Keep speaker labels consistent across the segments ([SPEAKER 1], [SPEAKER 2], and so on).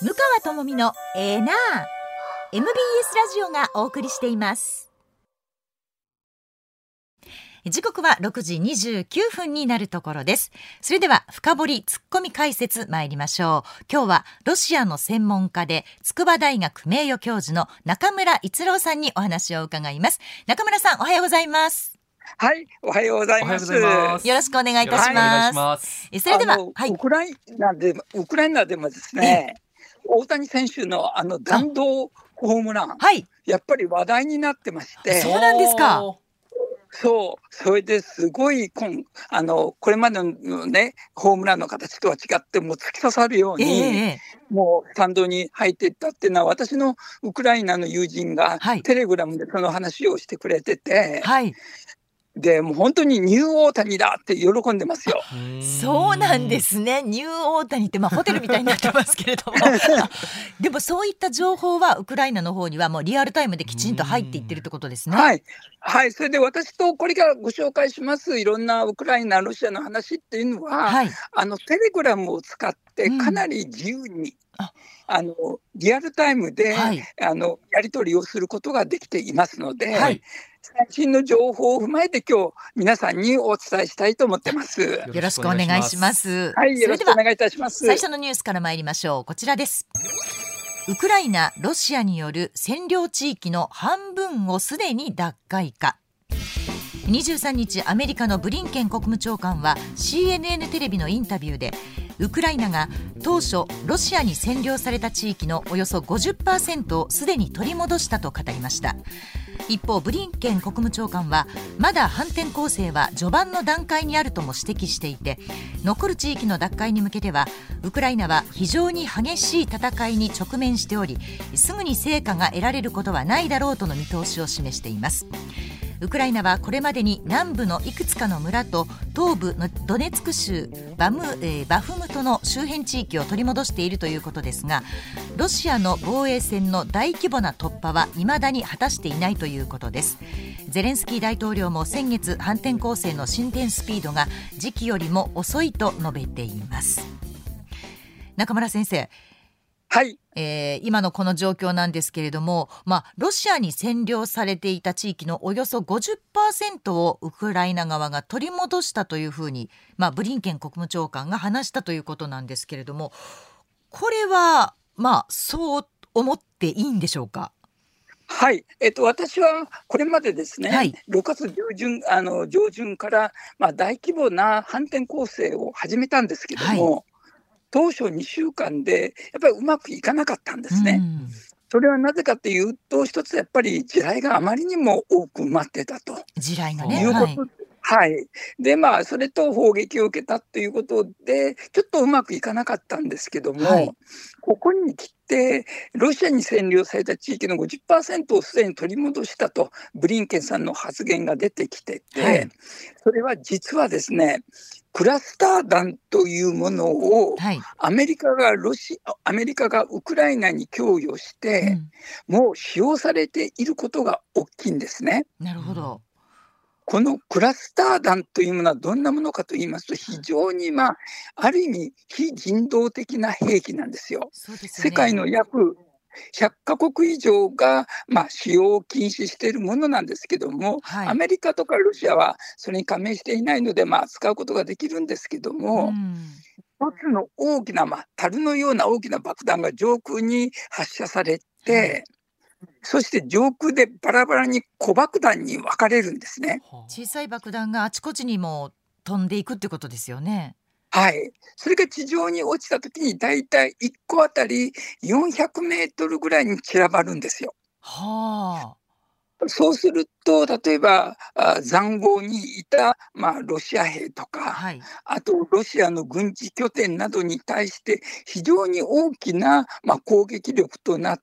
[SPEAKER 1] 向川智美のエーナー。MBS ラジオがお送りしています。時刻は6時29分になるところです。それでは深掘りツッコミ解説参りましょう。今日はロシアの専門家で筑波大学名誉教授の中村逸郎さんにお話を伺います。中村さんおはようございます。
[SPEAKER 2] はい、おはようございます。
[SPEAKER 1] よろしくお願いいたします。えそれでは、はい。
[SPEAKER 2] ウ、クライナでウクライナでもですね、大谷選手のあの弾道ホームラン、
[SPEAKER 1] はい、
[SPEAKER 2] やっぱり話題になってまして、
[SPEAKER 1] そうなんですか。
[SPEAKER 2] そう、それですごいこんあのこれまでのねホームランの形とは違ってもう突き刺さるよう
[SPEAKER 1] え
[SPEAKER 2] に、
[SPEAKER 1] ええ。
[SPEAKER 2] もうスタンドに入っていったっていうのは私のウクライナの友人が
[SPEAKER 1] はい。
[SPEAKER 2] テレグラムでその話をしてくれてて、
[SPEAKER 1] はい、
[SPEAKER 2] でもう本当にニューオータニだって喜んでますよ。
[SPEAKER 1] そうなんですね。ニューオータニってまあホテルみたいになってますけれども、でもそういった情報はウクライナの方にはもうリアルタイムできちんと入っていってるってことですね。
[SPEAKER 2] はい、はい、それで私とこれからご紹介します。いろんなウクライナ、ロシアの話っていうのは、
[SPEAKER 1] はい、
[SPEAKER 2] あのテレグラムを使って
[SPEAKER 1] うん。
[SPEAKER 2] かなり自由に、
[SPEAKER 1] あ。
[SPEAKER 2] あのリアルタイムで、
[SPEAKER 1] はい。
[SPEAKER 2] あのやり取りをすることができていますので、
[SPEAKER 1] はい
[SPEAKER 2] 最新の情報を踏まえて今日皆さんにお伝えしたいと思ってます。
[SPEAKER 1] よろしくお願いします。
[SPEAKER 2] はい、よろ
[SPEAKER 1] それでは
[SPEAKER 2] しくお願いいたします。
[SPEAKER 1] 最初のニュースから参りましょう。こちらです。ウクライナ、ロシアによる占領地域の半分をすでに奪回か。23日アメリカのブリンケン国務長官は CNN テレビのインタビューでウクライナが当初ロシアに占領された地域のおよそ50%をすでに取り戻したと語りました。一方ブリンケン国務長官はまだ反転攻勢は序盤の段階にあるとも指摘していて残る地域の奪回に向けてはウクライナは非常に激しい戦いに直面しておりすぐに成果が得られることはないだろうとの見通しを示しています。ウクライナはこれまでに南部のいくつかの村と東部のドネツク州バム、えーバフムトの周辺地域を取り戻しているということですがロシアの防衛線の大規模な突破は未だに果たしていないということです。ゼレンスキー大統領も先月反転攻勢の進展スピードが時期よりも遅いと述べています。中村先生
[SPEAKER 2] はい、
[SPEAKER 1] えー今のこの状況なんですけれども、まあ、ロシアに占領されていた地域のおよそ50%をウクライナ側が取り戻したというふうに、まあ、ブリンケン国務長官が話したということなんですけれどもこれは、まあ、そう思っていいんでしょうか？
[SPEAKER 2] はい、えっと、私はこれまでですね、
[SPEAKER 1] はい。
[SPEAKER 2] 6月上旬あの上旬から、まあ、大規模な反転攻勢を始めたんですけども、当初2週間でやっぱりうまくいかなかったんですね。
[SPEAKER 1] うん
[SPEAKER 2] それはなぜかというと、一つやっぱり地雷があまりにも多く埋まってたと
[SPEAKER 1] 地雷が
[SPEAKER 2] い
[SPEAKER 1] ね。
[SPEAKER 2] うこと
[SPEAKER 1] はい、
[SPEAKER 2] はい、でまあそれと砲撃を受けたということでちょっとうまくいかなかったんですけども、
[SPEAKER 1] はい
[SPEAKER 2] ここに来てロシアに占領された地域の50%をすでに取り戻したとブリンケンさんの発言が出てきてて、
[SPEAKER 1] はい
[SPEAKER 2] それは実はですねクラスター弾というものを
[SPEAKER 1] はい
[SPEAKER 2] アメリカがロシアアメリカがウクライナに供与して、もう使用されていることが大きいんですね。
[SPEAKER 1] うん、なるほど。
[SPEAKER 2] このクラスター弾というものはどんなものかと言いますと、非常に、まあ、ある意味、非人道的な兵器なんですよ。
[SPEAKER 1] すよね。
[SPEAKER 2] 世界の約100カ国以上が、まあ、使用を禁止しているものなんですけども、
[SPEAKER 1] はい。
[SPEAKER 2] アメリカとかロシアはそれに加盟していないので、まあ、使うことができるんですけども、
[SPEAKER 1] うん。
[SPEAKER 2] 一つの大きな、まあ、樽のような大きな爆弾が上空に発射されて、そして上空でバラバラに小爆弾に分かれるんですね。
[SPEAKER 1] 小さい爆弾があちこちにも飛んでいくってことですよね。
[SPEAKER 2] はい。それが地上に落ちたときに、だいたい1個あたり400メートルぐらいに散らばるんですよ。
[SPEAKER 1] は
[SPEAKER 2] そうすると、例えば、あ塹壕にいた、まあ、ロシア兵と
[SPEAKER 1] あ、
[SPEAKER 2] か、
[SPEAKER 1] はい。
[SPEAKER 2] あとロシアの軍事拠点などに対して、非常に大きな、まあ、攻撃力となって、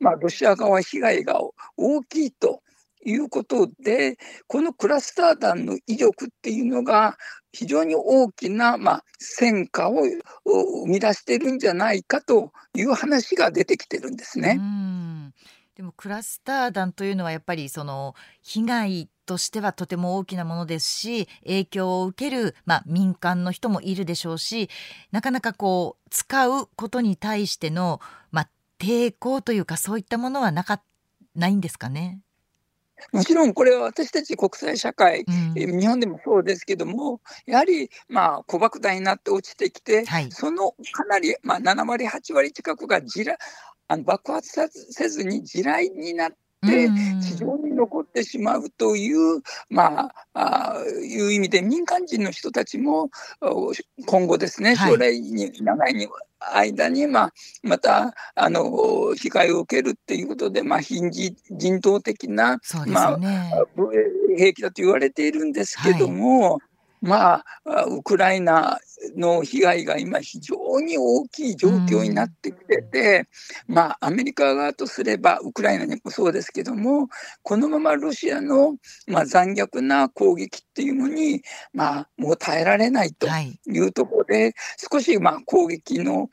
[SPEAKER 2] まあ、ロシア側は被害が大きいということで、このクラスター弾の威力っていうのが、非常に大きな、まあ、戦果をお生み出してるんじゃないかという話が出てきてるんです
[SPEAKER 1] う
[SPEAKER 2] ね。
[SPEAKER 1] んでもクラスター弾というのはやっぱりその被害としてはとても大きなものですし影響を受ける、まあ、民間の人もいるでしょうしなかなかこう使うことに対しての、まあ、抵抗というかそういったものはなかないんですかね？
[SPEAKER 2] もちろんこれは私たち国際社会、うん、日本でもそうですけども、やはりまあ小爆弾になって落ちてきて、はい、そのかなり、まあ、7割、8割近くが地雷あの爆発せずに地雷になって、地上に残ってしまうという、まあ、あいう意味で民間人の人たちも今後ですね、将来に、長いに間に、まあ、またあの被害を受けるっていうことで、まあ、非人道的な、ね、まあ、兵器だと言われているんですけども、はいまあ、ウクライナの被害が今、非常に大きい状況になってきてて、まあ、アメリカ側とすれば、ウクライナにもそうですけども、このままロシアの、まあ、残虐な攻撃っていうのに、まあ、もう耐えられないとい。うところで、はい、少し、まあ、攻撃の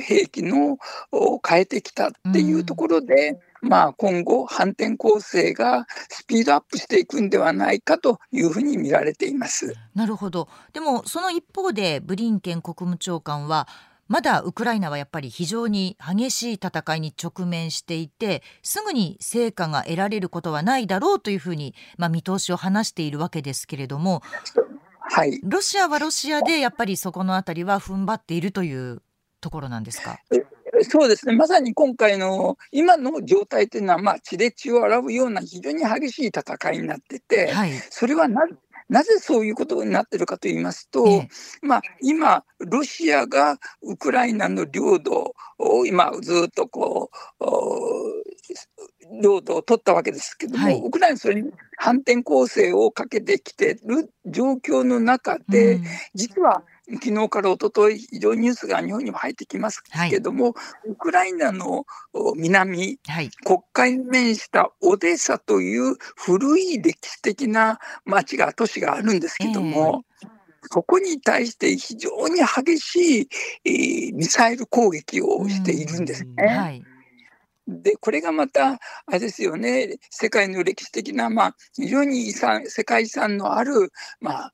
[SPEAKER 2] 兵器のを変えてきたっていうところで、まあ、今後、反転攻勢がスピードアップしていくんではないかというふうに見られています。
[SPEAKER 1] なるほど、でもその一方で、ブリンケン国務長官は、まだウクライナはやっぱり非常に激しい戦いに直面していてすぐに成果が得られることはないだろうというふうに、まあ、見通しを話しているわけですけれども、はい、ロシアはロシアでやっぱりそこのあたりは踏ん張っているというところなんですか？
[SPEAKER 2] そうですね、まさに今回の今の状態というのは、まあ、血で血を洗うような非常に激しい戦いになってて、はい、それはななぜそういうことになってるかと言いますと、えまあ、今、ロシアがウクライナの領土を今ずっとこう、領土を取ったわけですけども、はい、ウクライナそれに反転攻勢をかけてきてる状況の中で、うん、実は昨日から一昨日非常にニュースが日本にも入ってきますけども、はい、ウクライナの南、はい、国会に面したオデーサという古い歴史的な町が、都市があるんですけども、えーそこに対して非常に激しい、えー、ミサイル攻撃をしているんですね。はいで、これがまた、あれですよね、世界の歴史的な、まあ、非常に遺産、世界遺産のある、まあ、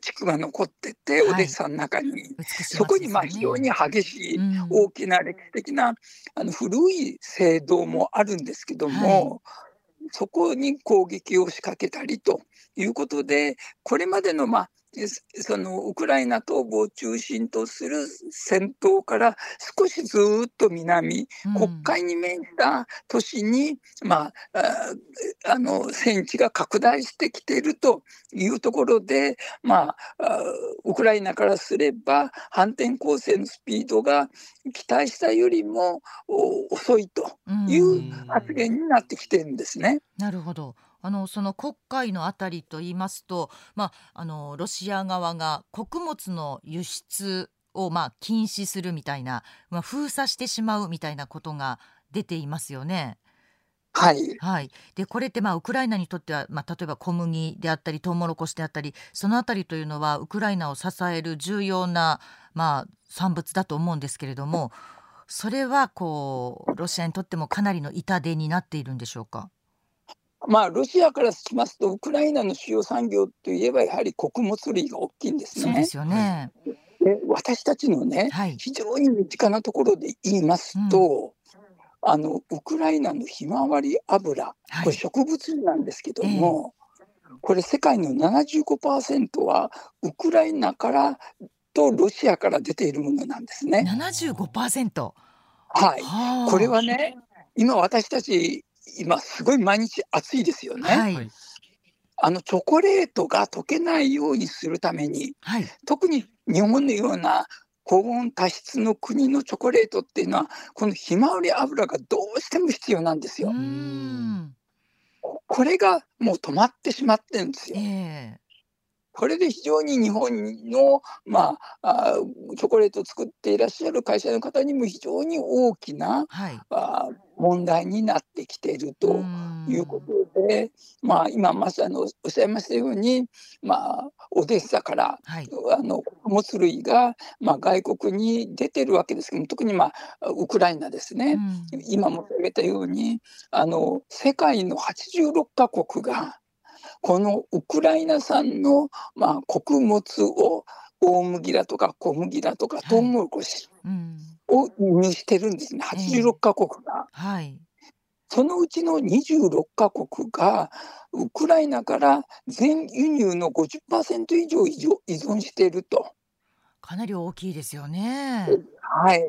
[SPEAKER 2] 地区が残ってて、オデッサの中に、はい、そこに、まあ、非常に激しい、大きな歴史的な、あの古い聖堂もあるんですけども、はい。そこに攻撃を仕掛けたりということで、これまでの、まあ、そのウクライナ東部を中心とする戦闘から少しずっと南、うん、国会に面した都市に、まあ、ああの戦地が拡大してきているというところで、まあ、ウクライナからすれば反転攻勢のスピードが期待したよりも遅いという発言になってきてるんですね。
[SPEAKER 1] なるほどあのその黒海のあたりと言いますと、まあ、あのロシア側が穀物の輸出をまあ禁止するみたいな、まあ、封鎖してしまうみたいなことが出ていますよね。
[SPEAKER 2] はい、
[SPEAKER 1] はい、でこれってまあウクライナにとっては、まあ、例えば小麦であったりトウモロコシであったりそのあたりというのはウクライナを支える重要な、まあ、産物だと思うんですけれどもそれはこうロシアにとってもかなりの痛手になっているんでしょうか？
[SPEAKER 2] まあ、ロシアからしますと、ウクライナの主要産業といえば、やはり穀物類が大きいんですね。
[SPEAKER 1] そうですよね。
[SPEAKER 2] で私たちのね、はい、非常に身近なところで言いますと、うん、あのウクライナのひまわり油、これ植物なんですけども、えー、これ世界の75%はウクライナからとロシアから出ているものなんですね。
[SPEAKER 1] 75%
[SPEAKER 2] はい、これはね今私たち今すごい毎日暑いですよね。はい、あのチョコレートが溶けないようにするために、はい、特に日本のような高温多湿の国のチョコレートっていうのはこのひまわり油がどうしても必要なんですよ。これがもう止まってしまってるんですよ。えーこれで非常に日本の、まあ、あチョコレートを作っていらっしゃる会社の方にも非常に大きな、はい、あ問題になってきているということで、まあ、今まさにおっしゃいましたように、まあ、オデッサから、はい、あの穀物類が、まあ、外国に出てるわけですけど特に、まあ、ウクライナですね、今申し上げたようにあの世界の86カ国がこのウクライナ産の、まあ、穀物を大麦だとか小麦だとかトウモロコシを輸入してるんですね、86カ国が。
[SPEAKER 1] はい、
[SPEAKER 2] そのうちの26カ国がウクライナから全輸入の50%以上依存していると。
[SPEAKER 1] かなり大きいですよね。
[SPEAKER 2] はい。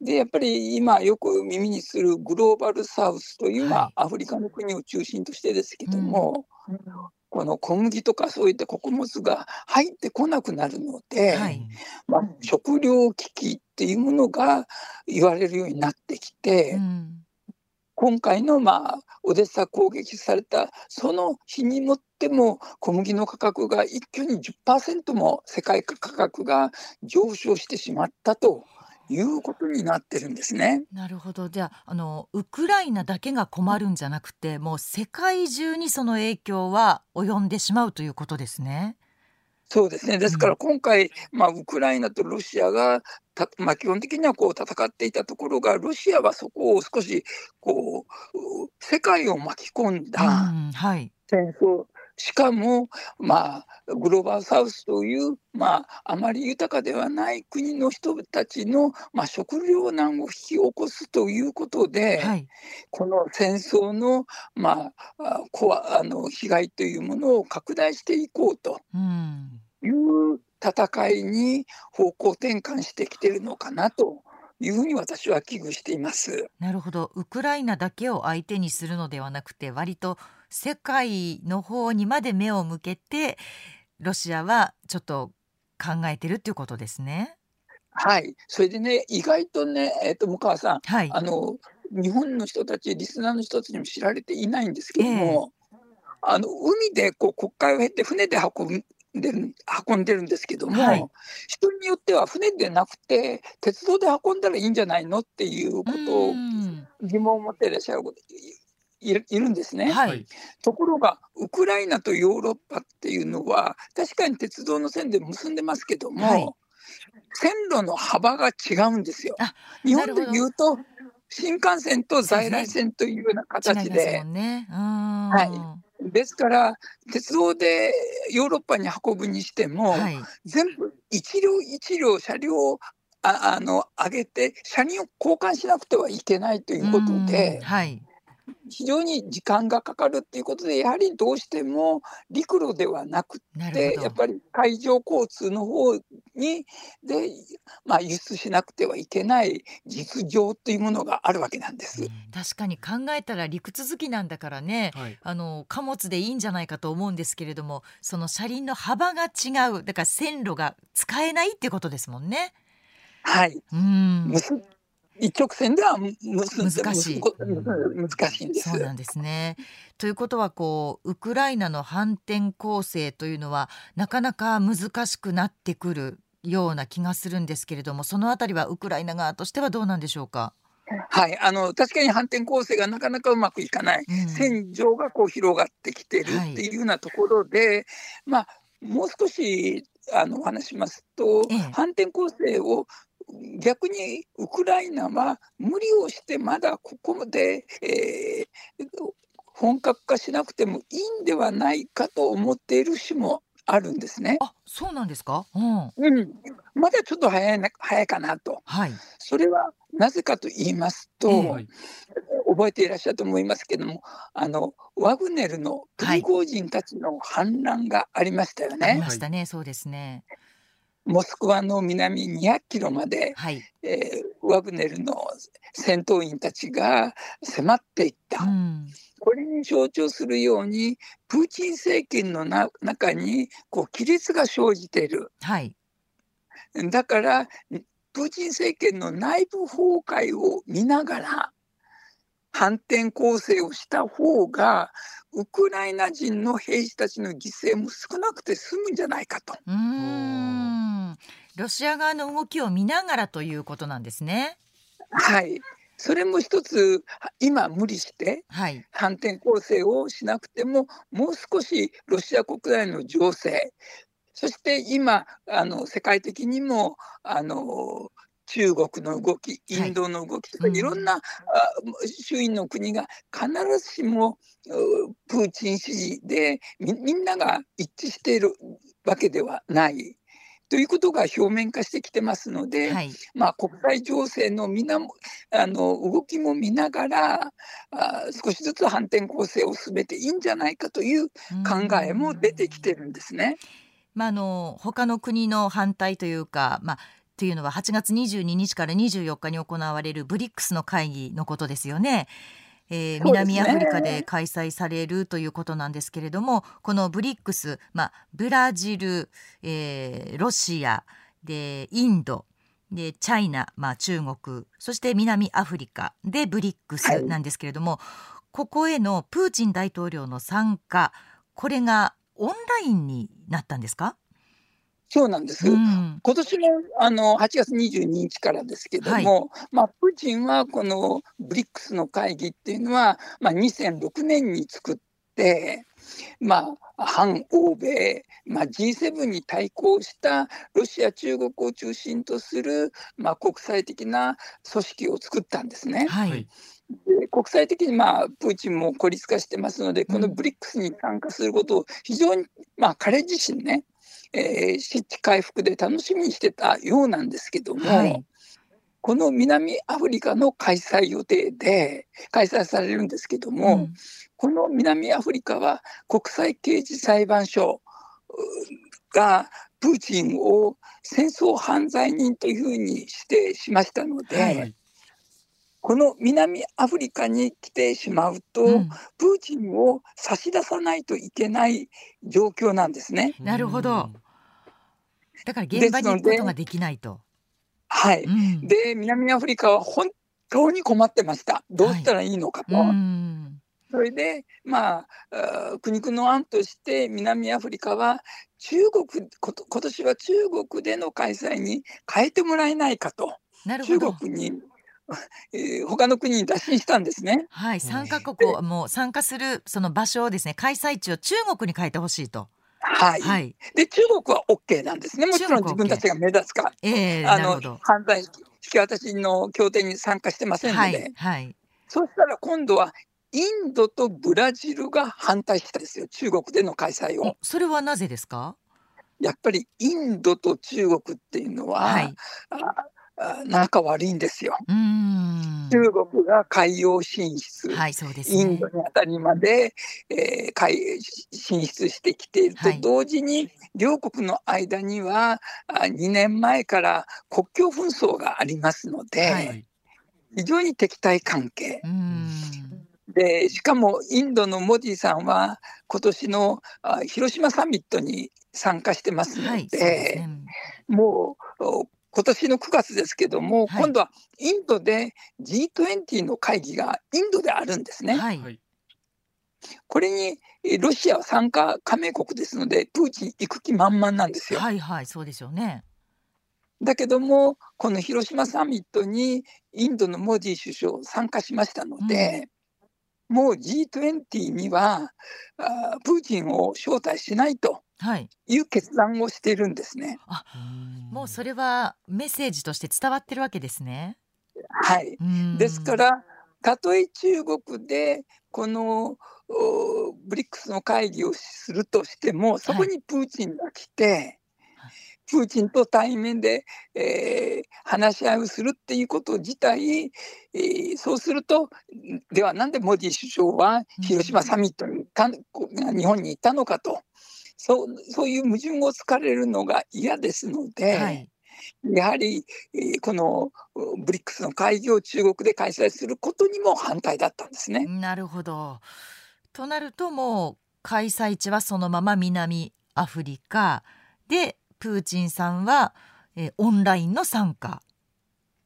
[SPEAKER 2] で、やっぱり今よく耳にするグローバルサウスという、まあ、アフリカの国を中心としてですけども、うん、この小麦とかそういった穀物が入ってこなくなるので、はい、まあ、食糧危機っていうものが言われるようになってきて、うん今回の、まあ、オデッサ攻撃されたその日にもっても小麦の価格が一挙に10%も世界価格が上昇してしまったということになってるんですね。
[SPEAKER 1] なるほど。じゃあ、あのウクライナだけが困るんじゃなくて、もう世界中にその影響は及んでしまうということですね。
[SPEAKER 2] そうですね。ですから今回、まあ、ウクライナとロシアがた、まあ、基本的にはこう戦っていたところが、ロシアはそこを少しこう世界を巻き込んだ戦争、しかも、まあ、グローバルサウスという、まあ、あまり豊かではない国の人たちの、まあ、食糧難を引き起こすということで、はい、この戦争の,、まあ、こわあの被害というものを拡大していこうという戦いに方向転換してきているのかなというふうに私は危惧しています。
[SPEAKER 1] なるほど。ウクライナだけを相手にするのではなくて、割と世界の方にまで目を向けて、ロシアはちょっと考えてるっていうことですね。
[SPEAKER 2] はい。それでね、意外とね、えっ、ー、と、向川さん、はい、あの、日本の人たち、リスナーの人たちにも知られていないんですけども、えー、あの海でこう国会を経て船で運でる運んでるんですけども、はい、人によっては船でなくて鉄道で運んだらいいんじゃないのっていうことを疑問を持っていらっしゃるいるいるんですね、はい、ところがウクライナとヨーロッパっていうのは確かに鉄道の線で結んでますけども、はい、線路の幅が違うんですよ。日本で言うと新幹線と在来線というような形で。ね、はい。ですから鉄道でヨーロッパに運ぶにしても、はい、全部一両一両車両をああの上げて車輪を交換しなくてはいけないということで、はい、非常に時間がかかるっていうことでやはりどうしても陸路ではなくてやっぱり海上交通の方にで、まあ、輸出しなくてはいけない実情というものがあるわけなんです。
[SPEAKER 1] 確かに考えたら陸続きなんだからね、はい、あの貨物でいいんじゃないかと思うんですけれどもその車輪の幅が違うだから線路が使えないっていうことですもんね。
[SPEAKER 2] はい、うん一直線では難しい難しいんです。
[SPEAKER 1] そうなんですね。ということはこうウクライナの反転攻勢というのはなかなか難しくなってくるような気がするんですけれどもそのあたりはウクライナ側としてはどうなんでしょうか。
[SPEAKER 2] はい、あの確かに反転攻勢がなかなかうまくいかない、うん、戦場がこう広がってきてるっていうようなところで、はい、まあもう少しあのお話しますと、ええ、反転攻勢を逆にウクライナは無理をしてまだここまで、えー、本格化しなくてもいいんではないかと思っている市もあるんですね。
[SPEAKER 1] あ、そうなんですか？うん。
[SPEAKER 2] うん、まだちょっと早いな早いかなと。はい。それはなぜかと言いますと、えー、覚えていらっしゃると思いますけども、あのワグネルのプリゴージンたちの反乱がありましたよね。
[SPEAKER 1] はい、ありましたね。そうですね。
[SPEAKER 2] モスクワの南200キロまで、はい、えー、ワグネルの戦闘員たちが迫っていった、うん、これに象徴するようにプーチン政権のな中にこう亀裂が生じている、はい、だからプーチン政権の内部崩壊を見ながら反転攻勢をした方がウクライナ人の兵士たちの犠牲も少なくて済むんじゃないかと。
[SPEAKER 1] ロシア側の動きを見ながらということなんですね。
[SPEAKER 2] はい。それも一つ今無理して反転攻勢をしなくても、もう少しロシア国内の情勢そして今あの世界的にもあの中国の動き、インドの動きとか、
[SPEAKER 1] はい
[SPEAKER 2] いろんな、あ周囲の国が必ずしもうプーチン支持でみみんなが一致しているわけではない。ということが表面化してきてますので、
[SPEAKER 1] はい。
[SPEAKER 2] まあ、国際情勢のみなもあの動きも見ながらあ、少しずつ反転攻勢を進めていいんじゃないかという考えも出てきてるんですね。
[SPEAKER 1] まあ、あの他の国の反対というか、まあ、というのは8月22日から24日に行われるブリックスの会議のことですよね。えー南アフリカで開催されるということなんですけれどもこのブリックス、まあ、ブラジル、えーロシアでインドでチャイナ、まあ、中国そして南アフリカでブリックスなんですけれども、ここへのプーチン大統領の参加これがオンラインになったんですか、
[SPEAKER 2] そうなんです。
[SPEAKER 1] うん
[SPEAKER 2] 今年のあの8月22日からですけども、まあ、プーチンはこのブリックスの会議っていうのは、まあ、2006年に作って、まあ、反欧米、まあ、G7 に対抗したロシア、中国を中心とする、まあ、国際的な組織を作ったんですね。
[SPEAKER 1] はい、
[SPEAKER 3] はい
[SPEAKER 2] で国際的に、まあ、プーチンも孤立化してますので、このブリックスに参加することを非常に、まあ、彼自身ね、えー、失地回復で楽しみにしてたようなんですけども、
[SPEAKER 1] はい。
[SPEAKER 2] この南アフリカの開催予定で開催されるんですけども、
[SPEAKER 1] うん。
[SPEAKER 2] この南アフリカは国際刑事裁判所うがプーチンを戦争犯罪人というふうに指定しましたので、
[SPEAKER 1] はい
[SPEAKER 2] この南アフリカに来てしまうと、
[SPEAKER 1] うん
[SPEAKER 2] プーチンを差し出さないといけない状況なんですね。
[SPEAKER 1] なるほどだから現場に行くことができないと。
[SPEAKER 2] はい、
[SPEAKER 1] うん
[SPEAKER 2] で南アフリカは本当に困ってました。どうしたらいいのかと。
[SPEAKER 1] うん
[SPEAKER 2] それで、まあ、苦肉の案として南アフリカは中国こと今年は中国での開催に変えてもらえないかと中
[SPEAKER 1] なるほど。
[SPEAKER 2] 国に、えー他の国に打診したんですね。
[SPEAKER 1] はい、参加国をもう参加するその場所をですね開催地を中国に変えてほしいと。
[SPEAKER 2] はい、
[SPEAKER 1] はい。
[SPEAKER 2] で中国は OK なんですね。もちろん自分たちが目立つか
[SPEAKER 1] ええ
[SPEAKER 2] あの
[SPEAKER 1] なるほど。
[SPEAKER 2] 犯罪引き渡しの協定に参加してませんので、
[SPEAKER 1] はいはい。
[SPEAKER 2] そしたら今度はインドとブラジルが反対したんですよ、中国での開催を。
[SPEAKER 1] それはなぜですか？
[SPEAKER 2] やっぱりインドと中国っていうのは、
[SPEAKER 1] はい。
[SPEAKER 2] ああ仲悪いんですよ。中国が海洋進出、
[SPEAKER 1] はいそうですね。
[SPEAKER 2] インドにあたりまで、えー海進出してきていると
[SPEAKER 1] はい
[SPEAKER 2] 同時に、両国の間にはあ2年前から国境紛争がありますので、
[SPEAKER 1] はい
[SPEAKER 2] 非常に敵対関係。でしかもインドのモディさんは今年のあ広島サミットに参加してますので,、
[SPEAKER 1] はいそうですね。
[SPEAKER 2] もうお今年の9月ですけども、
[SPEAKER 1] はい
[SPEAKER 2] 今度はインドで G20 の会議がインドであるんですね。
[SPEAKER 1] はい。
[SPEAKER 3] はい
[SPEAKER 2] これにえロシアは参加加盟国ですので、プーチン行く気満々なんですよ。
[SPEAKER 1] はいはいそうでしょうね。
[SPEAKER 2] だけども、この広島サミットにインドのモディ首相参加しましたので、もう G20 にはあープーチンを招待しないと
[SPEAKER 1] はい。
[SPEAKER 2] いう決断をしているんですね。
[SPEAKER 1] もうそれはメッセージとして伝わってるわけですね。
[SPEAKER 2] はい、ですか。ら、たとえ中国でこのおブリックスの会議をするとしても、そこにプーチンが来て、プーチンと対面で、えー話し合いをするっていうこと自体、えーそうすると、ではなんでモディ首相は広島サミットに行ったこ日本に行ったのかと。そうそういう矛盾を突かれるのが嫌ですので、
[SPEAKER 1] はい。
[SPEAKER 2] やはり、えーこのうブリックスの会議を中国で開催することにも反対だったんですね。
[SPEAKER 1] なるほど。となるともう開催地はそのまま南アフリカでプーチンさんは、えーオンラインの参加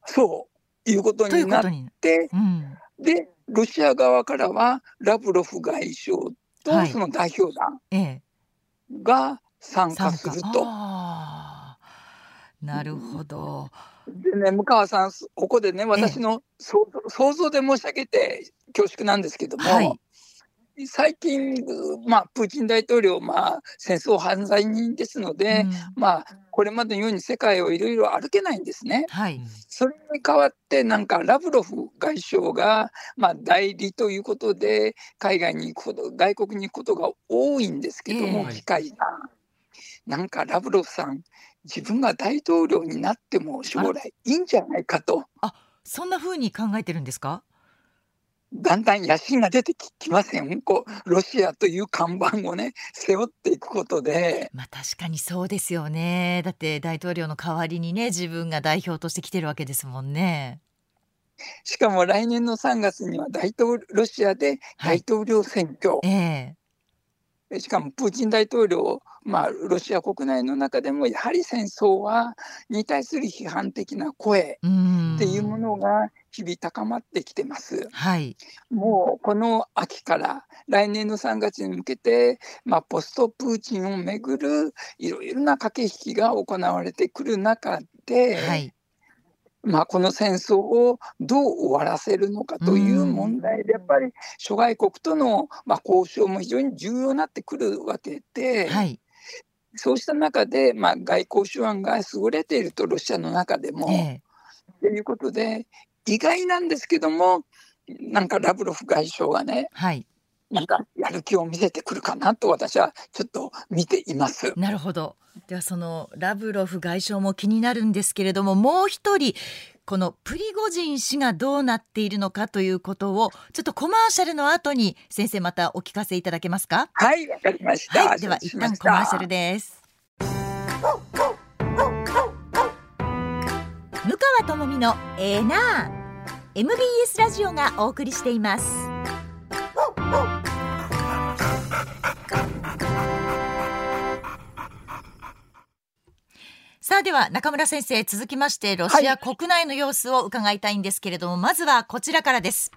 [SPEAKER 2] そういうことになっ。て、
[SPEAKER 1] うん。
[SPEAKER 2] で、ロシア側からはラブロフ外相
[SPEAKER 1] はい
[SPEAKER 2] とその代表団
[SPEAKER 1] ええ。
[SPEAKER 2] が参加すると。
[SPEAKER 1] なるほど。
[SPEAKER 2] でね、向川さん、ここでね、私の想像想像で申し上げて恐縮なんですけども、
[SPEAKER 1] はい
[SPEAKER 2] 最近、まあ、プーチン大統領、まあ、戦争犯罪人ですので、
[SPEAKER 1] うん。
[SPEAKER 2] まあ、これまでのように世界をいろいろ歩けないんですね。
[SPEAKER 1] はい。
[SPEAKER 2] それに代わって、なんかラブロフ外相が、まあ、代理ということで、海外に行くこと、外国に行くことが多いんですけども、
[SPEAKER 1] ええ。
[SPEAKER 2] 機会が。なんかラブロフさん、自分が大統領になっても将来い。いんじゃないかと、
[SPEAKER 1] そんな風に考えてるんですか？
[SPEAKER 2] だんだん野心が出てききません？こうロシアという看板をね、背負っていくことで、
[SPEAKER 1] まあ確かにそうですよね。だって大統領の代わりにね、自分が代表として来てるわけですもんね。
[SPEAKER 2] しかも来年の3月には大統領ロシアで大統領選挙、
[SPEAKER 1] ええ
[SPEAKER 2] しかもプーチン大統領、まあ、ロシア国内の中でもやはり戦争はに対する批判的な声
[SPEAKER 1] うん。
[SPEAKER 2] っていうものが日々高まってきてます。
[SPEAKER 1] はい。
[SPEAKER 2] もうこの秋から来年の3月に向けて、まあ、ポストプーチンをめぐるいろいろな駆け引きが行われてくる中で、
[SPEAKER 1] はい。
[SPEAKER 2] まあ、この戦争をどう終わらせるのかという問題で、やっぱり諸外国との、まあ、交渉も非常に重要になってくるわけで、
[SPEAKER 1] はい。
[SPEAKER 2] そうした中で、まあ、外交手腕が優れていると、ロシアの中でも。
[SPEAKER 1] ええ
[SPEAKER 2] ということで、意外なんですけども、なんかラブロフ外相がね、
[SPEAKER 1] はい。
[SPEAKER 2] なんかやる気を見せてくるかなと、私はちょっと見ています。
[SPEAKER 1] なるほど。ではそのラブロフ外相も気になるんですけれども、もう一人このプリゴジン氏がどうなっているのかということをちょっとコマーシャルの後に先生またお聞かせいただけますか？
[SPEAKER 2] はい、わかりました。
[SPEAKER 1] はい。では一旦コマーシャルです。向川智美のエーナー MBS ラジオがお送りしています。さあでは中村先生続きましてロシア国内の様子を伺いたいんですけれども、まずはこちらからです。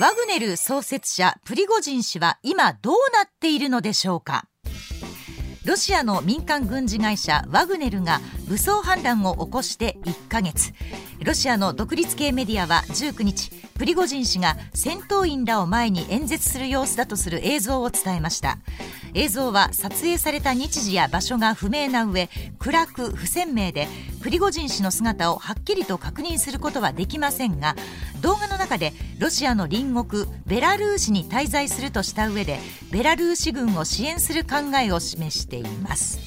[SPEAKER 1] ワグネル創設者プリゴジン氏は今どうなっているのでしょうか？ロシアの民間軍事会社ワグネルが武装反乱を起こして1ヶ月。ロシアの独立系メディアは19日プリゴジン氏が戦闘員らを前に演説する様子だとする映像を伝えました。映像は撮影された日時や場所が不明な上暗く不鮮明でプリゴジン氏の姿をはっきりと確認することはできませんが動画の中でロシアの隣国ベラルーシに滞在するとした上でベラルーシ軍を支援する考えを示しています。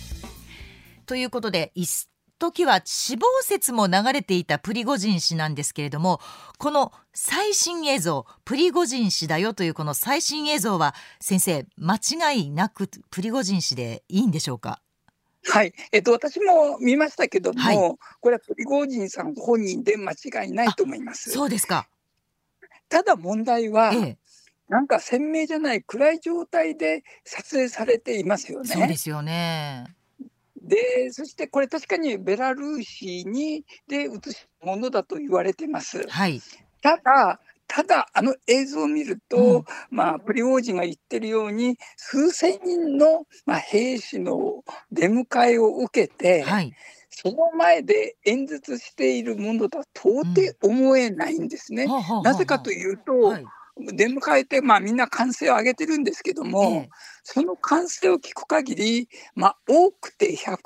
[SPEAKER 1] ということで一時は死亡説も流れていたプリゴジン氏なんですけれどもこの最新映像プリゴジン氏だよというこの最新映像は先生間違いなくプリゴジン氏でいいんでしょうか？
[SPEAKER 2] はい、えっと、私も見ましたけども、
[SPEAKER 1] はい。
[SPEAKER 2] これはプリゴージンさん本人で間違いないと思います。
[SPEAKER 1] そうですか、
[SPEAKER 2] ただ問題は、
[SPEAKER 1] ええ、
[SPEAKER 2] なんか鮮明じゃない暗い状態で撮影されていますよね。
[SPEAKER 1] そうですよね
[SPEAKER 2] で、そしてこれ確かにベラルーシにで映したものだと言われてます。
[SPEAKER 1] はい。
[SPEAKER 2] ただ、ただあの映像を見ると、
[SPEAKER 1] うん。
[SPEAKER 2] まあ、プリゴージンが言ってるように、数千人の、まあ、兵士の出迎えを受けて、
[SPEAKER 1] はい。
[SPEAKER 2] その前で演説しているものだと到底思えないんですね。
[SPEAKER 1] はあはあはあ。
[SPEAKER 2] なぜかというと、
[SPEAKER 1] はい。
[SPEAKER 2] 出迎えて、まあ、みんな歓声を上げてるんですけども、
[SPEAKER 1] ええ
[SPEAKER 2] その歓声を聞く限り、まあ、多くて100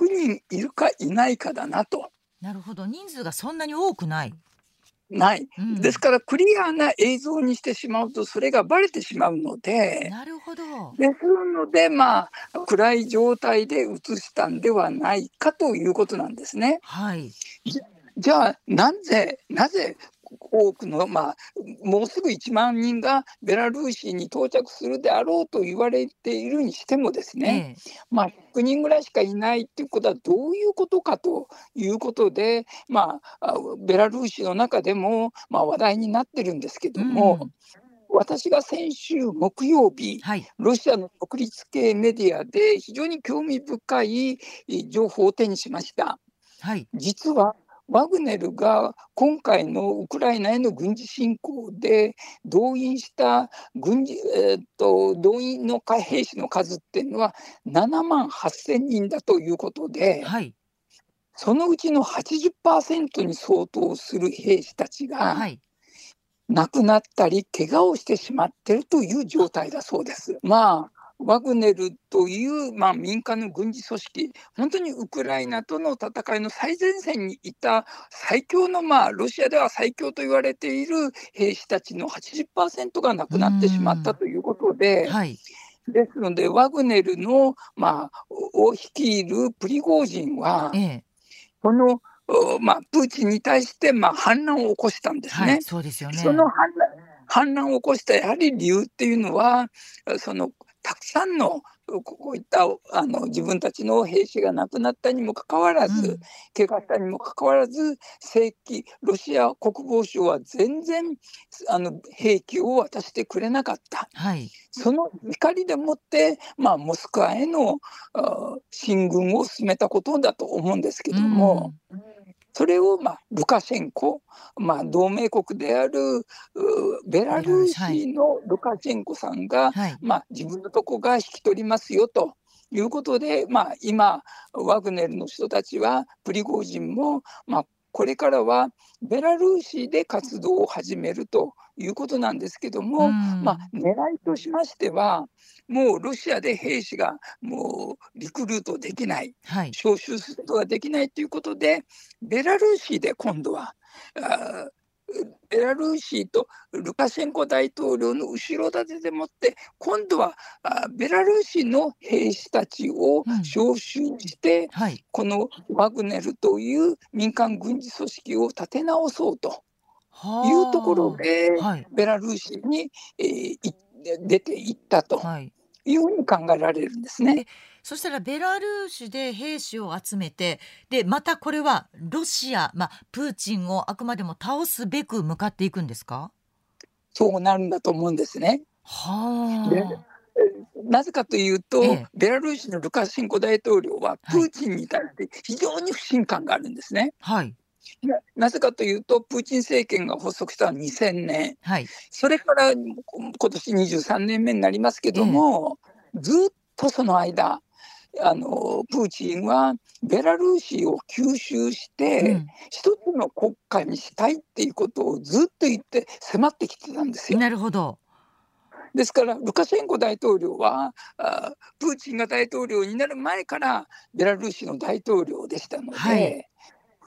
[SPEAKER 2] 人いるかいないかだなと。
[SPEAKER 1] なるほど人数がそんなに多くない、
[SPEAKER 2] ない。
[SPEAKER 1] うん
[SPEAKER 2] ですから、クリアな映像にしてしまうと、それがバレてしまうので、
[SPEAKER 1] なるほど
[SPEAKER 2] ですので、まあ、暗い状態で映したんではないかということなんですね。
[SPEAKER 1] はい
[SPEAKER 2] じゃあ、なぜ、なぜ、多くの、まあ、もうすぐ1万人がベラルーシに到着するであろうと言われているにしてもですね、
[SPEAKER 1] ええ。
[SPEAKER 2] まあ、100人ぐらいしかいないっていうことはどういうことかということで、まあ、あベラルーシの中でも、まあ、話題になってるんですけども、
[SPEAKER 1] うん。
[SPEAKER 2] 私が先週木曜日、
[SPEAKER 1] はい。
[SPEAKER 2] ロシアの独立系メディアで非常に興味深いえ情報を手にしました。
[SPEAKER 1] はい。
[SPEAKER 2] 実はワグネルが今回のウクライナへの軍事侵攻で動員した軍事、えーっと動員の兵士の数っていうのは7万8000人だということで、
[SPEAKER 1] はい
[SPEAKER 2] そのうちの80%に相当する兵士たちが
[SPEAKER 1] はい
[SPEAKER 2] 亡くなったり怪我をしてしまっているという状態だそうです。まあワグネルという、まあ、民間の軍事組織、本当にウクライナとの戦いの最前線にいた最強の、まあ、ロシアでは最強と言われている兵士たちの80%が亡くなってしまったということで、はい、ですので、ワグネルの、まあ、を率いるプリゴージンは、ええ、このまあ、プーチンに対して、まあ、反乱を起こしたんですね。はい、
[SPEAKER 1] そうですよね。
[SPEAKER 2] その反乱反乱を起こしたやはり理由っていうのは、そのたくさんのこういったあの自分たちの兵士が亡くなったにもかかわらず、うん、怪我したにもかかわらず正規ロシア国防省は全然あの兵器を渡してくれなかった、はい、その怒りでもって、まあ、モスクワへの進軍を進めたことだと思うんですけども。うんそれを、まあ、ルカシェンコ、まあ、同盟国であるベラルーシのルカシェンコさんが、はい、まあ、自分のとこが引き取りますよと。いうことで、まあ、今、ワグネルの人たちは、プリゴージンも、まあ、これからはベラルーシで活動を始めるということなんですけども、まあ、狙いとしましては、もうロシアで兵士がもうリクルートできない、はい、招集することができないということで、ベラルーシで今度は、あベラルーシとルカシェンコ大統領の後ろ盾でもって、今度はあベラルーシの兵士たちを招集して、うんはい、このワグネルという民間軍事組織を立て直そうというところで、はい、ベラルーシに、えー、出ていったとい。うふうに考えられるんですね。
[SPEAKER 1] そしたらベラルーシで兵士を集めてでまたこれはロシア、まあ、プーチンをあくまでも倒すべく向かっていくんですか？
[SPEAKER 2] そうなるんだと思うんですね。はあ。なぜかというと、ええ、ベラルーシのルカシェンコ大統領はプーチンに対して非常に不信感があるんですね。はい、なぜかというと、プーチン政権が発足したのは2000年、はい、それから今年23年目になりますけども、え、ずっとその間、あのプーチンはベラルーシを吸収して、うん、一つの国家にしたいっていうことをずっと言って迫ってきてたんですよ。
[SPEAKER 1] なるほど。
[SPEAKER 2] ですから、ルカシェンコ大統領はあ、プーチンが大統領になる前からベラルーシの大統領でしたので、はい、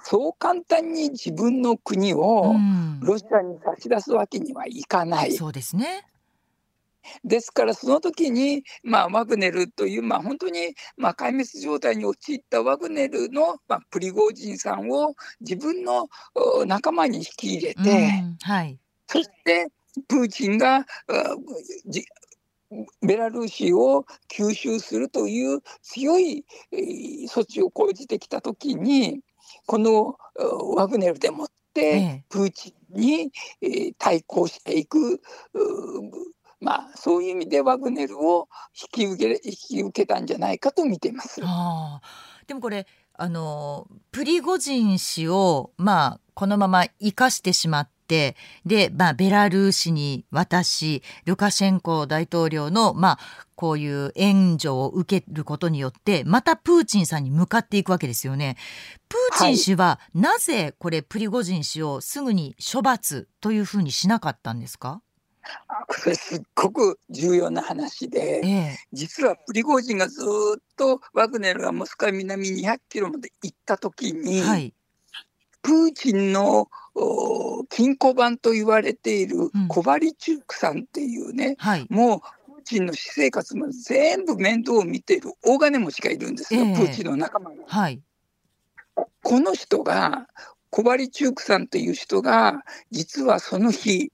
[SPEAKER 2] そう簡単に自分の国をロシアに差し出すわけにはいかない。
[SPEAKER 1] そうですね
[SPEAKER 2] ですからその時に、まあ、ワグネルという、まあ、本当に、まあ、壊滅状態に陥ったワグネルの、まあ、プリゴージンさんを自分の仲間に引き入れて、うんはい、そしてプーチンがベラルーシを吸収するという強い措置を講じてきたときにこのワグネルでもってプーチンに対抗していく、まあ、そういう意味でワグネルを引き受け引き受けたんじゃないかと見ています。あ
[SPEAKER 1] でもこれあのプリゴジン氏を、まあ、このまま生かしてしまっってで、まあ、ベラルーシに渡しルカシェンコ大統領の、まあ、こういう援助を受けることによってまたプーチンさんに向かっていくわけですよね。プーチン氏は、なぜこれプリゴジン氏をすぐに処罰というふうにしなかったんですか？
[SPEAKER 2] これすっごく重要な話で、ええ、実はプリゴジンがずっとワグネルがモスクワ南200キロまで行った時に、はい、プーチンの金庫番と言われているコバリチュークさんっていうね、うんはい、もうプーチンの私生活も全部面倒を見ている大金持ちがいるんですよ、えー、プーチンの仲間が。はい、この人がコバリチュークさんという人が実はその日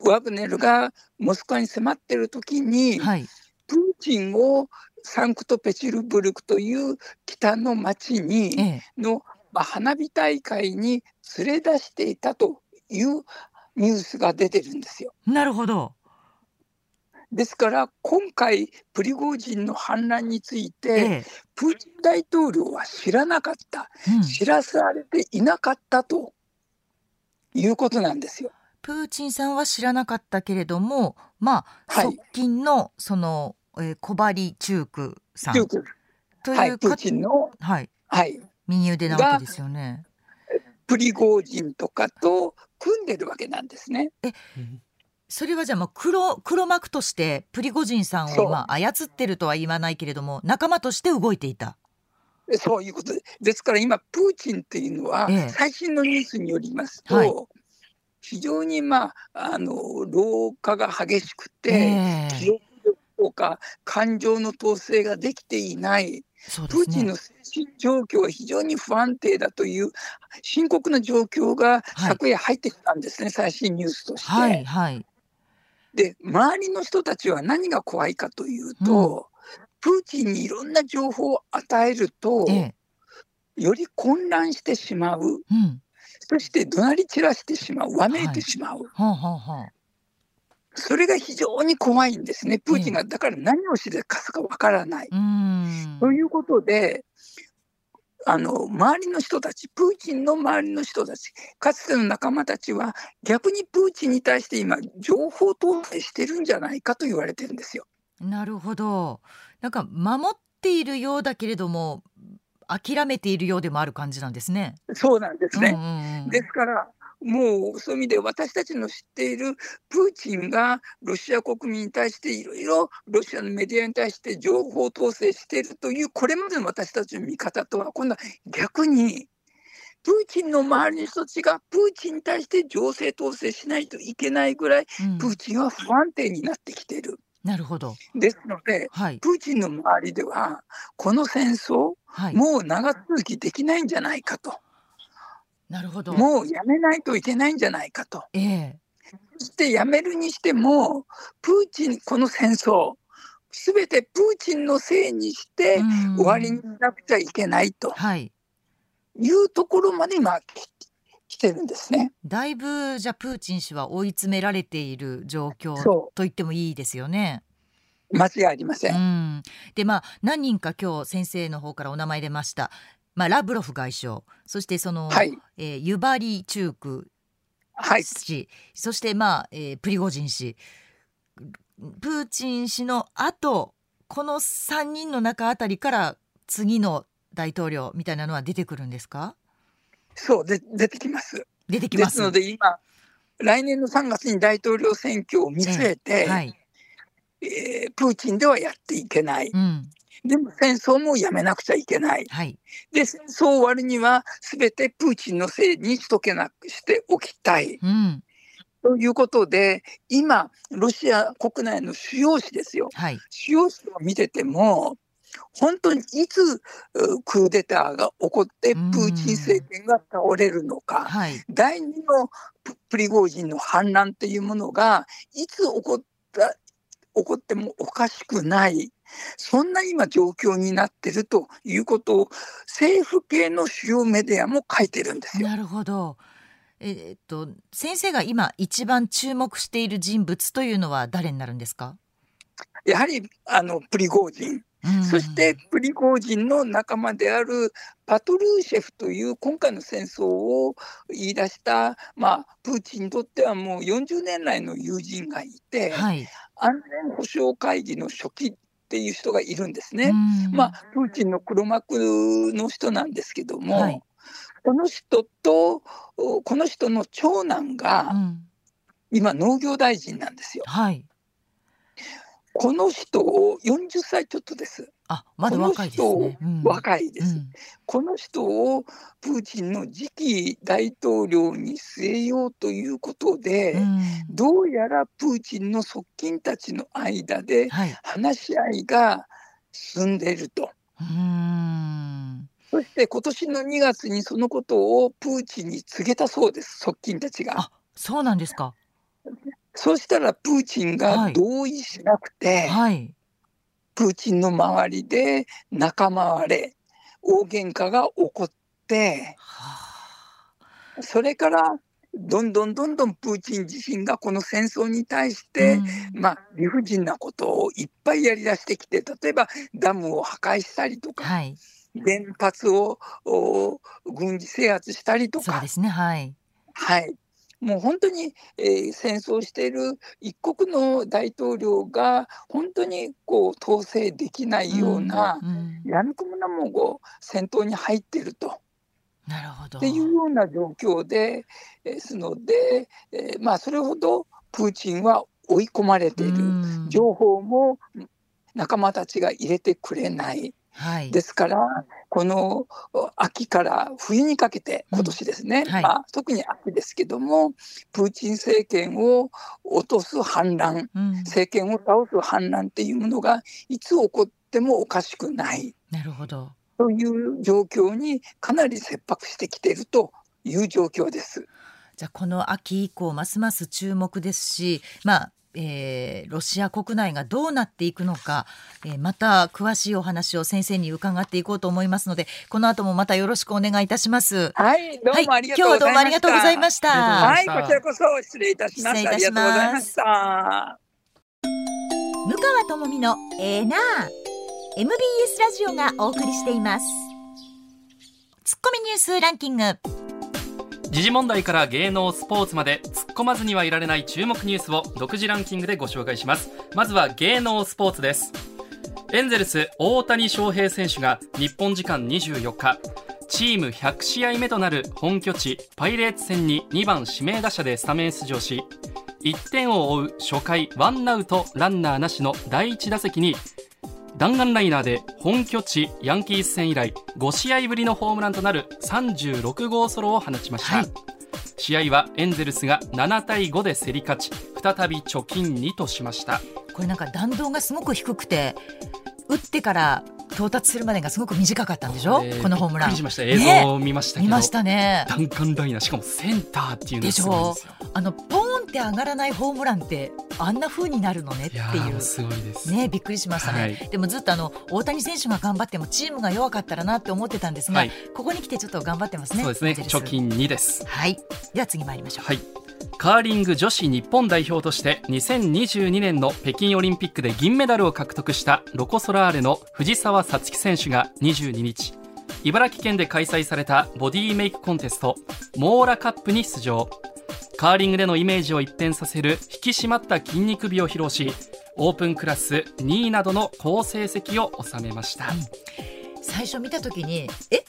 [SPEAKER 2] ワグネルがモスクワに迫ってる時に、はい、プーチンをサンクトペチルブルクという北の町に、ええ、のまあ、花火大会に連れ出していたというニュースが出てるんですよ。
[SPEAKER 1] なるほど。
[SPEAKER 2] ですから今回プリゴージンの反乱について、ええ、プーチン大統領は知らなかった、うん、知らされていなかったということなんですよ。
[SPEAKER 1] プーチンさんは知らなかったけれども、まあ、はい、側近のその、えー、コバリチュークさんという
[SPEAKER 2] はい、プーチンの、はい、はい、
[SPEAKER 1] 右腕なわけですよね。
[SPEAKER 2] プリゴージンとかと組んでるわけなんですね。
[SPEAKER 1] それはじゃあまあ黒黒幕としてプリゴジンさんをまあ操ってるとは言わないけれども仲間として動いていた。
[SPEAKER 2] そういうことで。ですから今、プーチンっていうのは
[SPEAKER 1] ええ、
[SPEAKER 2] 最新のニュースによりますと、
[SPEAKER 1] はい
[SPEAKER 2] 非常に、まあ、あの老化が激しくて、
[SPEAKER 1] ええ
[SPEAKER 2] 記憶力とか感情の統制ができていない、
[SPEAKER 1] ね。
[SPEAKER 2] プーチンの精神状況が非常に不安定だという深刻な状況が
[SPEAKER 1] はい
[SPEAKER 2] 昨夜入ってきたんですね、最新ニュースとして。
[SPEAKER 1] はいはい。
[SPEAKER 2] で周りの人たちは何が怖いかというと、プーチンにいろんな情報を与えると、
[SPEAKER 1] ええ
[SPEAKER 2] より混乱してしまう、
[SPEAKER 1] うん。
[SPEAKER 2] そして怒鳴り散らしてしまう、わめいてしまう、
[SPEAKER 1] ほうほうほう。
[SPEAKER 2] それが非常に怖いんですね、プーチンがだから何をしでかすかわからない。ということで、あの周りの人たち、プーチンの周りの人たち、かつての仲間たちは、逆にプーチンに対して今、情報統制してるんじゃないかと言われてるんですよ。
[SPEAKER 1] なるほど。なんか守っているようだけれども諦めているようでもある感じなんですね。
[SPEAKER 2] そうなんですね。
[SPEAKER 1] うんうんうん
[SPEAKER 2] ですから、もうそういう意味で私たちの知っているプーチンがロシア国民に対していろいろロシアのメディアに対して情報統制しているというこれまでの私たちの見方とは今度は逆にプーチンの周りの人たちがプーチンに対して情勢統制しないといけないぐらい
[SPEAKER 1] うん
[SPEAKER 2] プーチンは不安定になってきている。
[SPEAKER 1] なるほど。
[SPEAKER 2] ですので
[SPEAKER 1] はい
[SPEAKER 2] プーチンの周りではこの戦争
[SPEAKER 1] はい。
[SPEAKER 2] もう長続きできないんじゃないかと
[SPEAKER 1] なるほど。
[SPEAKER 2] もうやめないといけないんじゃないかと。
[SPEAKER 1] ええ
[SPEAKER 2] そしてやめるにしても、プーチン、この戦争、すべてプーチンのせいにして
[SPEAKER 1] うん
[SPEAKER 2] 終わりにしなくちゃいけないと
[SPEAKER 1] はい。
[SPEAKER 2] いうところまで今、き来てるんですね。
[SPEAKER 1] だいぶじゃあプーチン氏は追い詰められている状況
[SPEAKER 2] そ
[SPEAKER 1] と言ってもいいですよね。
[SPEAKER 2] 間違いありませ。
[SPEAKER 1] うん。ん、でまあ何人か今日先生の方からお名前出ました、まあ、ラブロフ外相。そしてその、
[SPEAKER 2] はい、
[SPEAKER 1] えーユバリチューク
[SPEAKER 2] はい、
[SPEAKER 1] 氏。そしてまあ、えープリゴジン氏。プーチン氏の後この3人の中あたりから次の大統領みたいなのは出てくるんですか？
[SPEAKER 2] そうで、出てきます。
[SPEAKER 1] 出てきます。
[SPEAKER 2] ので今、来年の3月に大統領選挙を見据えて、
[SPEAKER 1] はい、
[SPEAKER 2] えープーチンではやっていけない。
[SPEAKER 1] うん
[SPEAKER 2] でも戦争もやめなくちゃいけない。
[SPEAKER 1] はい
[SPEAKER 2] で、戦争終わるには、すべてプーチンのせいにしとけなくしておきたい。
[SPEAKER 1] うん
[SPEAKER 2] ということで、今、ロシア国内の主要紙ですよ。
[SPEAKER 1] はい
[SPEAKER 2] 主要紙を見てても、本当にいつうクーデターが起こって、プ
[SPEAKER 1] うん
[SPEAKER 2] ーチン政権が倒れるのか、
[SPEAKER 1] はい
[SPEAKER 2] 第二のププリゴージンの反乱っていうものが、いつ起こった、起こってもおかしくない、そんな今状況になってるということを、政府系の主要メディアも書いてるんですよ。
[SPEAKER 1] なるほど。えーっと先生が今一番注目している人物というのは誰になるんですか？
[SPEAKER 2] やはりあのプリゴージン、
[SPEAKER 1] うん
[SPEAKER 2] そしてプリゴージンの仲間であるパトルーシェフという今回の戦争を言い出した、まあ、プーチンにとってはもう40年来の友人がいて、
[SPEAKER 1] はい。
[SPEAKER 2] 安全保障会議の書記っていう人がいるんですね。
[SPEAKER 1] うん
[SPEAKER 2] まあ、プーチンの黒幕の人なんですけども、
[SPEAKER 1] はい
[SPEAKER 2] この人とおこの人の長男
[SPEAKER 1] う
[SPEAKER 2] が
[SPEAKER 1] ん
[SPEAKER 2] 今農業大臣なんですよ。
[SPEAKER 1] はい。
[SPEAKER 2] この人を40歳ちょっとです。
[SPEAKER 1] あまだ若いですね。うん
[SPEAKER 2] 若いです。
[SPEAKER 1] うん
[SPEAKER 2] この人をプーチンの次期大統領に据えようということで、
[SPEAKER 1] うん
[SPEAKER 2] どうやらプーチンの側近たちの間で
[SPEAKER 1] はい。
[SPEAKER 2] 話し合いが進んでいると。
[SPEAKER 1] うん
[SPEAKER 2] そして今年の2月にそのことをプーチンに告げたそうです、側近たちが
[SPEAKER 1] あ。そうなんですか。
[SPEAKER 2] そうしたらプーチンが
[SPEAKER 1] はい
[SPEAKER 2] 同意しなくて、
[SPEAKER 1] はい。
[SPEAKER 2] プーチンの周りで仲間割れ、大喧嘩が起こって、
[SPEAKER 1] は
[SPEAKER 2] それからどんどんどんどんプーチン自身がこの戦争に対し
[SPEAKER 1] あ
[SPEAKER 2] て、
[SPEAKER 1] うん
[SPEAKER 2] まあ、理不尽なことをいっぱいやりだしてきて、例えばダムを破壊したりとか、
[SPEAKER 1] はい。
[SPEAKER 2] 原発をお軍事制圧したりとか
[SPEAKER 1] そうで、すね。はい。
[SPEAKER 2] はい、もう本当に、えー戦争している一国の大統領が本当にこう統制できないような、やみくもなもう戦闘に入っていると。
[SPEAKER 1] なるほど。
[SPEAKER 2] っていうような状況でですので、えーまあ、それほどプーチンは追い込まれている、
[SPEAKER 1] うん。
[SPEAKER 2] 情報も仲間たちが入れてくれない。
[SPEAKER 1] はい。
[SPEAKER 2] ですから、このお秋から冬にかけて、
[SPEAKER 1] うん。
[SPEAKER 2] 今年ですね、
[SPEAKER 1] はい。
[SPEAKER 2] まあ、特に秋ですけども、プーチン政権を落とす反乱、
[SPEAKER 1] うん。
[SPEAKER 2] 政権を倒す反乱っていうものがいつ起こってもおかしくない。
[SPEAKER 1] なるほど。
[SPEAKER 2] という状況にかなり切迫してきているという状況です。
[SPEAKER 1] じゃあこの秋以降ますます注目ですしまあえーロシア国内がどうなっていくのか、えーまた詳しいお話を先生に伺っていこうと思いますのでこの後もまたよろしくお願いいたします。
[SPEAKER 2] はい、どうもありがとうございました。
[SPEAKER 1] がとうございました。
[SPEAKER 2] はい、
[SPEAKER 3] ありがとうございました
[SPEAKER 2] こちらこそ失礼いたしました。
[SPEAKER 1] 失礼いたします。向川智美のえーなー MBS ラジオがお送りしていますツッコミニュースランキング
[SPEAKER 3] 時事問題から芸能スポーツまで突っ込まずにはいられない注目ニュースを独自ランキングでご紹介します。まずは芸能スポーツです。エンゼルス大谷翔平選手が日本時間24日チーム100試合目となる本拠地パイレーツ戦に2番指名打者でスタメン出場し1点を追う初回ワンアウトランナーなしの第1打席に弾丸ライナーで本拠地ヤンキース戦以来5試合ぶりのホームランとなる36号ソロを放ちました、
[SPEAKER 1] はい。
[SPEAKER 3] 試合はエンゼルスが7対5で競り勝ち再び貯金2としました。
[SPEAKER 1] これなんか弾道がすごく低くて打ってから到達するまでがすごく短かったんでしょ？
[SPEAKER 3] えー
[SPEAKER 1] このホームラン。
[SPEAKER 3] びっくりしました。映像を見ましたけど、
[SPEAKER 1] 見ましたね。
[SPEAKER 3] ダンカンライナーしかもセンターっていうのがすごいんですよ。
[SPEAKER 1] あのポーンって上がらないホームランってあんな風になるのねって
[SPEAKER 3] い
[SPEAKER 1] う。
[SPEAKER 3] すごいです、
[SPEAKER 1] ねびっくりしましたね、
[SPEAKER 3] はい。
[SPEAKER 1] でもずっとあの大谷選手が頑張ってもチームが弱かったらなって思ってたんですが、
[SPEAKER 3] はい。
[SPEAKER 1] ここに来てちょっと頑張ってますね
[SPEAKER 3] そうですね。貯金2です。
[SPEAKER 1] はい。では次参りましょう。
[SPEAKER 3] はいカーリング女子日本代表として2022年の北京オリンピックで銀メダルを獲得したロコ・ソラーレの藤澤五月選手が22日茨城県で開催されたボディメイクコンテストモーラカップに出場。カーリングでのイメージを一変させる引き締まった筋肉美を披露しオープンクラス2位などの好成績を収めました、
[SPEAKER 1] 最初見た時にえ？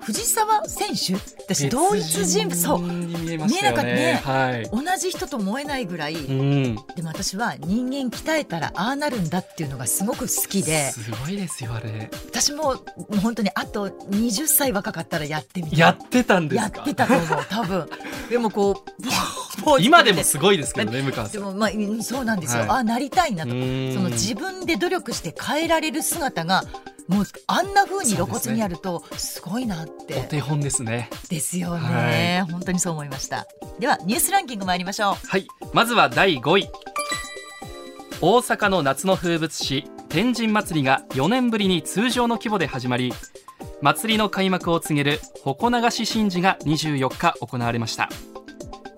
[SPEAKER 1] 藤澤選手？私同一人物？そう。
[SPEAKER 3] に見えましたよね。はい。
[SPEAKER 1] 同じ人と思えないぐらい、
[SPEAKER 3] うん。
[SPEAKER 1] でも私は人間鍛えたらああなるんだっていうのがすごく好きで。す
[SPEAKER 3] ごいですよあれ。
[SPEAKER 1] 私ももう本当にあと20歳若かったらやってみたい。
[SPEAKER 3] やってたんです
[SPEAKER 1] や
[SPEAKER 3] か
[SPEAKER 1] ってたと思う多分。でもこう
[SPEAKER 3] 今でもすごいですけどね向川さん
[SPEAKER 1] でもまあうんそうなんですよ、
[SPEAKER 3] はい。
[SPEAKER 1] ああなりたいなと。その自分で努力して変えられる姿がもうあんな風に露骨にやるとすごいなっ
[SPEAKER 3] お
[SPEAKER 1] て
[SPEAKER 3] 手本ですね。
[SPEAKER 1] ですよね、本当にそう思いました。ではニュースランキング参りましょう。
[SPEAKER 3] はい。まずは第5位。大阪の夏の風物詩天神祭りが4年ぶりに通常の規模で始まり祭りの開幕を告げる鉾流し神事が24日行われました。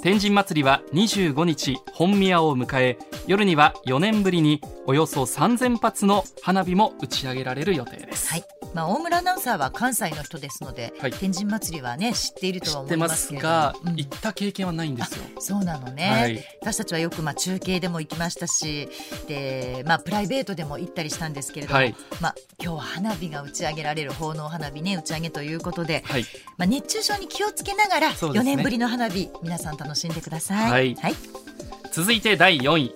[SPEAKER 3] 天神祭りは25日本宮を迎え夜には4年ぶりにおよそ3000発の花火も打ち上げられる予定です、
[SPEAKER 1] はい。まあ、大村アナウンサーは関西の人ですので、
[SPEAKER 3] はい。
[SPEAKER 1] 天神祭りはね知っているとは思い
[SPEAKER 3] 知ってま
[SPEAKER 1] ます
[SPEAKER 3] が、
[SPEAKER 1] うん。
[SPEAKER 3] 行った経験はないんですよ。
[SPEAKER 1] そうなのね、
[SPEAKER 3] はい。
[SPEAKER 1] 私たちはよくまあ中継でも行きましたしで、まあ、プライベートでも行ったりしたんですけれども、
[SPEAKER 3] はい。
[SPEAKER 1] まあ、今日は花火が打ち上げられる奉納花火ね打ち上げということで、
[SPEAKER 3] はい。
[SPEAKER 1] まあ、熱中症に気をつけながら4
[SPEAKER 3] ね。
[SPEAKER 1] 年ぶりの花火、皆さん楽しんでください。
[SPEAKER 3] はい続いて第4位。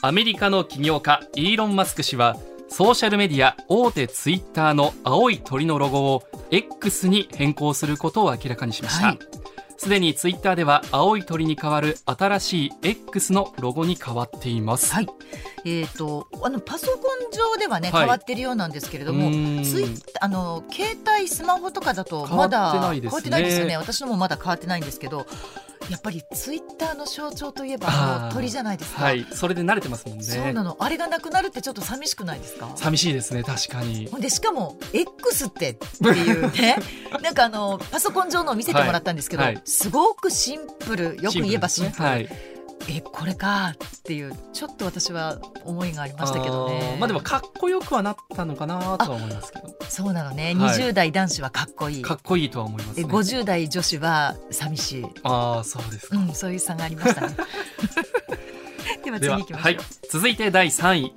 [SPEAKER 3] アメリカの起業家イーロン・マスク氏はソーシャルメディア大手ツイッターの青い鳥のロゴを X に変更することを明らかにしました、
[SPEAKER 1] はい。
[SPEAKER 3] すでにツイッターでは青い鳥に代わる新しい X のロゴに変わっています、
[SPEAKER 1] はい。えー、とあのパソコン上ではね、
[SPEAKER 3] はい。
[SPEAKER 1] 変わってるようなんですけれどもツイッあの携帯スマホとかだと
[SPEAKER 3] 変わって
[SPEAKER 1] まだ
[SPEAKER 3] ないですね。
[SPEAKER 1] 変わってないですよね。私のもまだ変わってないんですけどやっぱりツイッターの象徴といえば鳥じゃないですか、
[SPEAKER 3] はい。それで慣れてますもんね。
[SPEAKER 1] そうなの。あれがなくなるってちょっと寂しくないですか？
[SPEAKER 3] 寂しいですね。確かに。
[SPEAKER 1] でしかも X ってっていうね。なんかあのパソコン上のを見せてもらったんですけど、
[SPEAKER 3] はい。はい。
[SPEAKER 1] すごくシンプル。よく言えばシンプル。
[SPEAKER 3] はい
[SPEAKER 1] えこれかっていうちょっと私は思いがありましたけど
[SPEAKER 3] あ
[SPEAKER 1] ね
[SPEAKER 3] ーまあでもかっこよくはなったのかなとは思いますけど。
[SPEAKER 1] そうなのね、
[SPEAKER 3] はい。
[SPEAKER 1] 20代男子はかっこいい。
[SPEAKER 3] かっこいいとは思います
[SPEAKER 1] え
[SPEAKER 3] ね
[SPEAKER 1] 50代女子は寂しい、
[SPEAKER 3] ああそうですか。
[SPEAKER 1] うん、そういう差がありましたね。では次行きましょう、
[SPEAKER 3] はい、続いて第3位。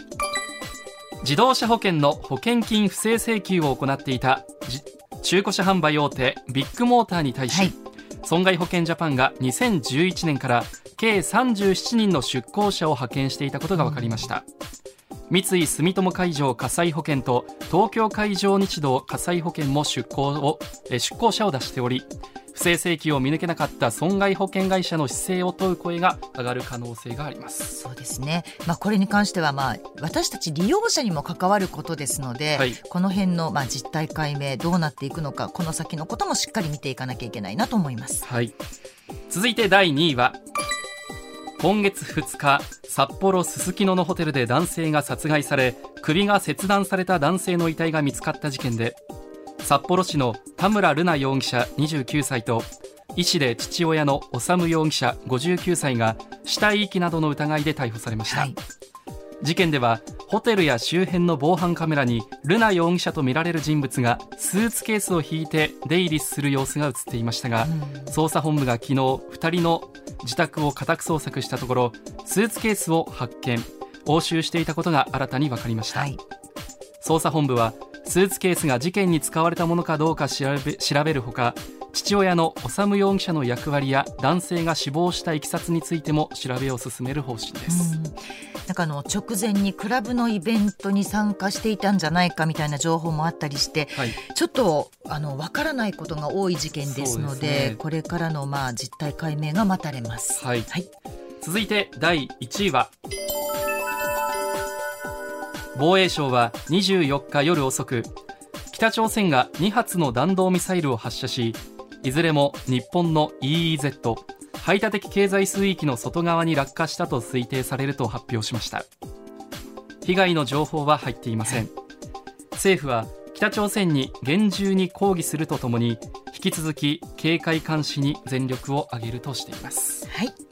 [SPEAKER 3] 自動車保険の保険金不正請求を行っていたじ中古車販売大手ビッグモーターに対し、
[SPEAKER 1] はい
[SPEAKER 3] 損害保険ジャパンが2011年から計37人の出向者を派遣していたことが分かりました、三井住友海上火災保険と東京海上日動火災保険も出向を出向者を出しており不正請求を見抜けなかった損害保険会社の姿勢を問う声が上がる可能性があります
[SPEAKER 1] そうですね、まあ、これに関しては、まあ、私たち利用者にも関わることですので、
[SPEAKER 3] はい
[SPEAKER 1] この辺の、まあ、実態解明どうなっていくのかこの先のこともしっかり見ていかなきゃいけないなと思います。
[SPEAKER 3] はい。続いて第2位は、今月2日、札幌すすきののホテルで男性が殺害され、首が切断された男性の遺体が見つかった事件で、札幌市の田村瑠奈容疑者29歳と、医師で父親の修容疑者59歳が死体遺棄などの疑いで逮捕されました。
[SPEAKER 1] はい。
[SPEAKER 3] 事件ではホテルや周辺の防犯カメラに瑠奈容疑者とみられる人物がスーツケースを引いて出入りする様子が映っていましたが、捜査本部が昨日2人の自宅を家宅捜索したところスーツケースを発見押収していたことが新たに分かりました、
[SPEAKER 1] はい。
[SPEAKER 3] 捜査本部はスーツケースが事件に使われたものかどうか調べ調べるほか父親の修容疑者の役割や男性が死亡したいきさつについても調べを進める方針です、
[SPEAKER 1] うん。なんかあの直前にクラブのイベントに参加していたんじゃないかみたいな情報もあったりして
[SPEAKER 3] はい。
[SPEAKER 1] ちょっとあの分からないことが多い事件ですので
[SPEAKER 3] ね。
[SPEAKER 1] これからのまあ実態解明が待たれます。
[SPEAKER 3] はい。
[SPEAKER 1] はい。
[SPEAKER 3] 続いて第1位は防衛省は24日夜遅く北朝鮮が2発の弾道ミサイルを発射しいずれも日本の EEZ 排他的経済水域の外側に落下したと推定されると発表しました。被害の情報は入っていません。政府は北朝鮮に厳重に抗議するとともに引き続き警戒監視に全力を挙げるとしています。
[SPEAKER 1] はい。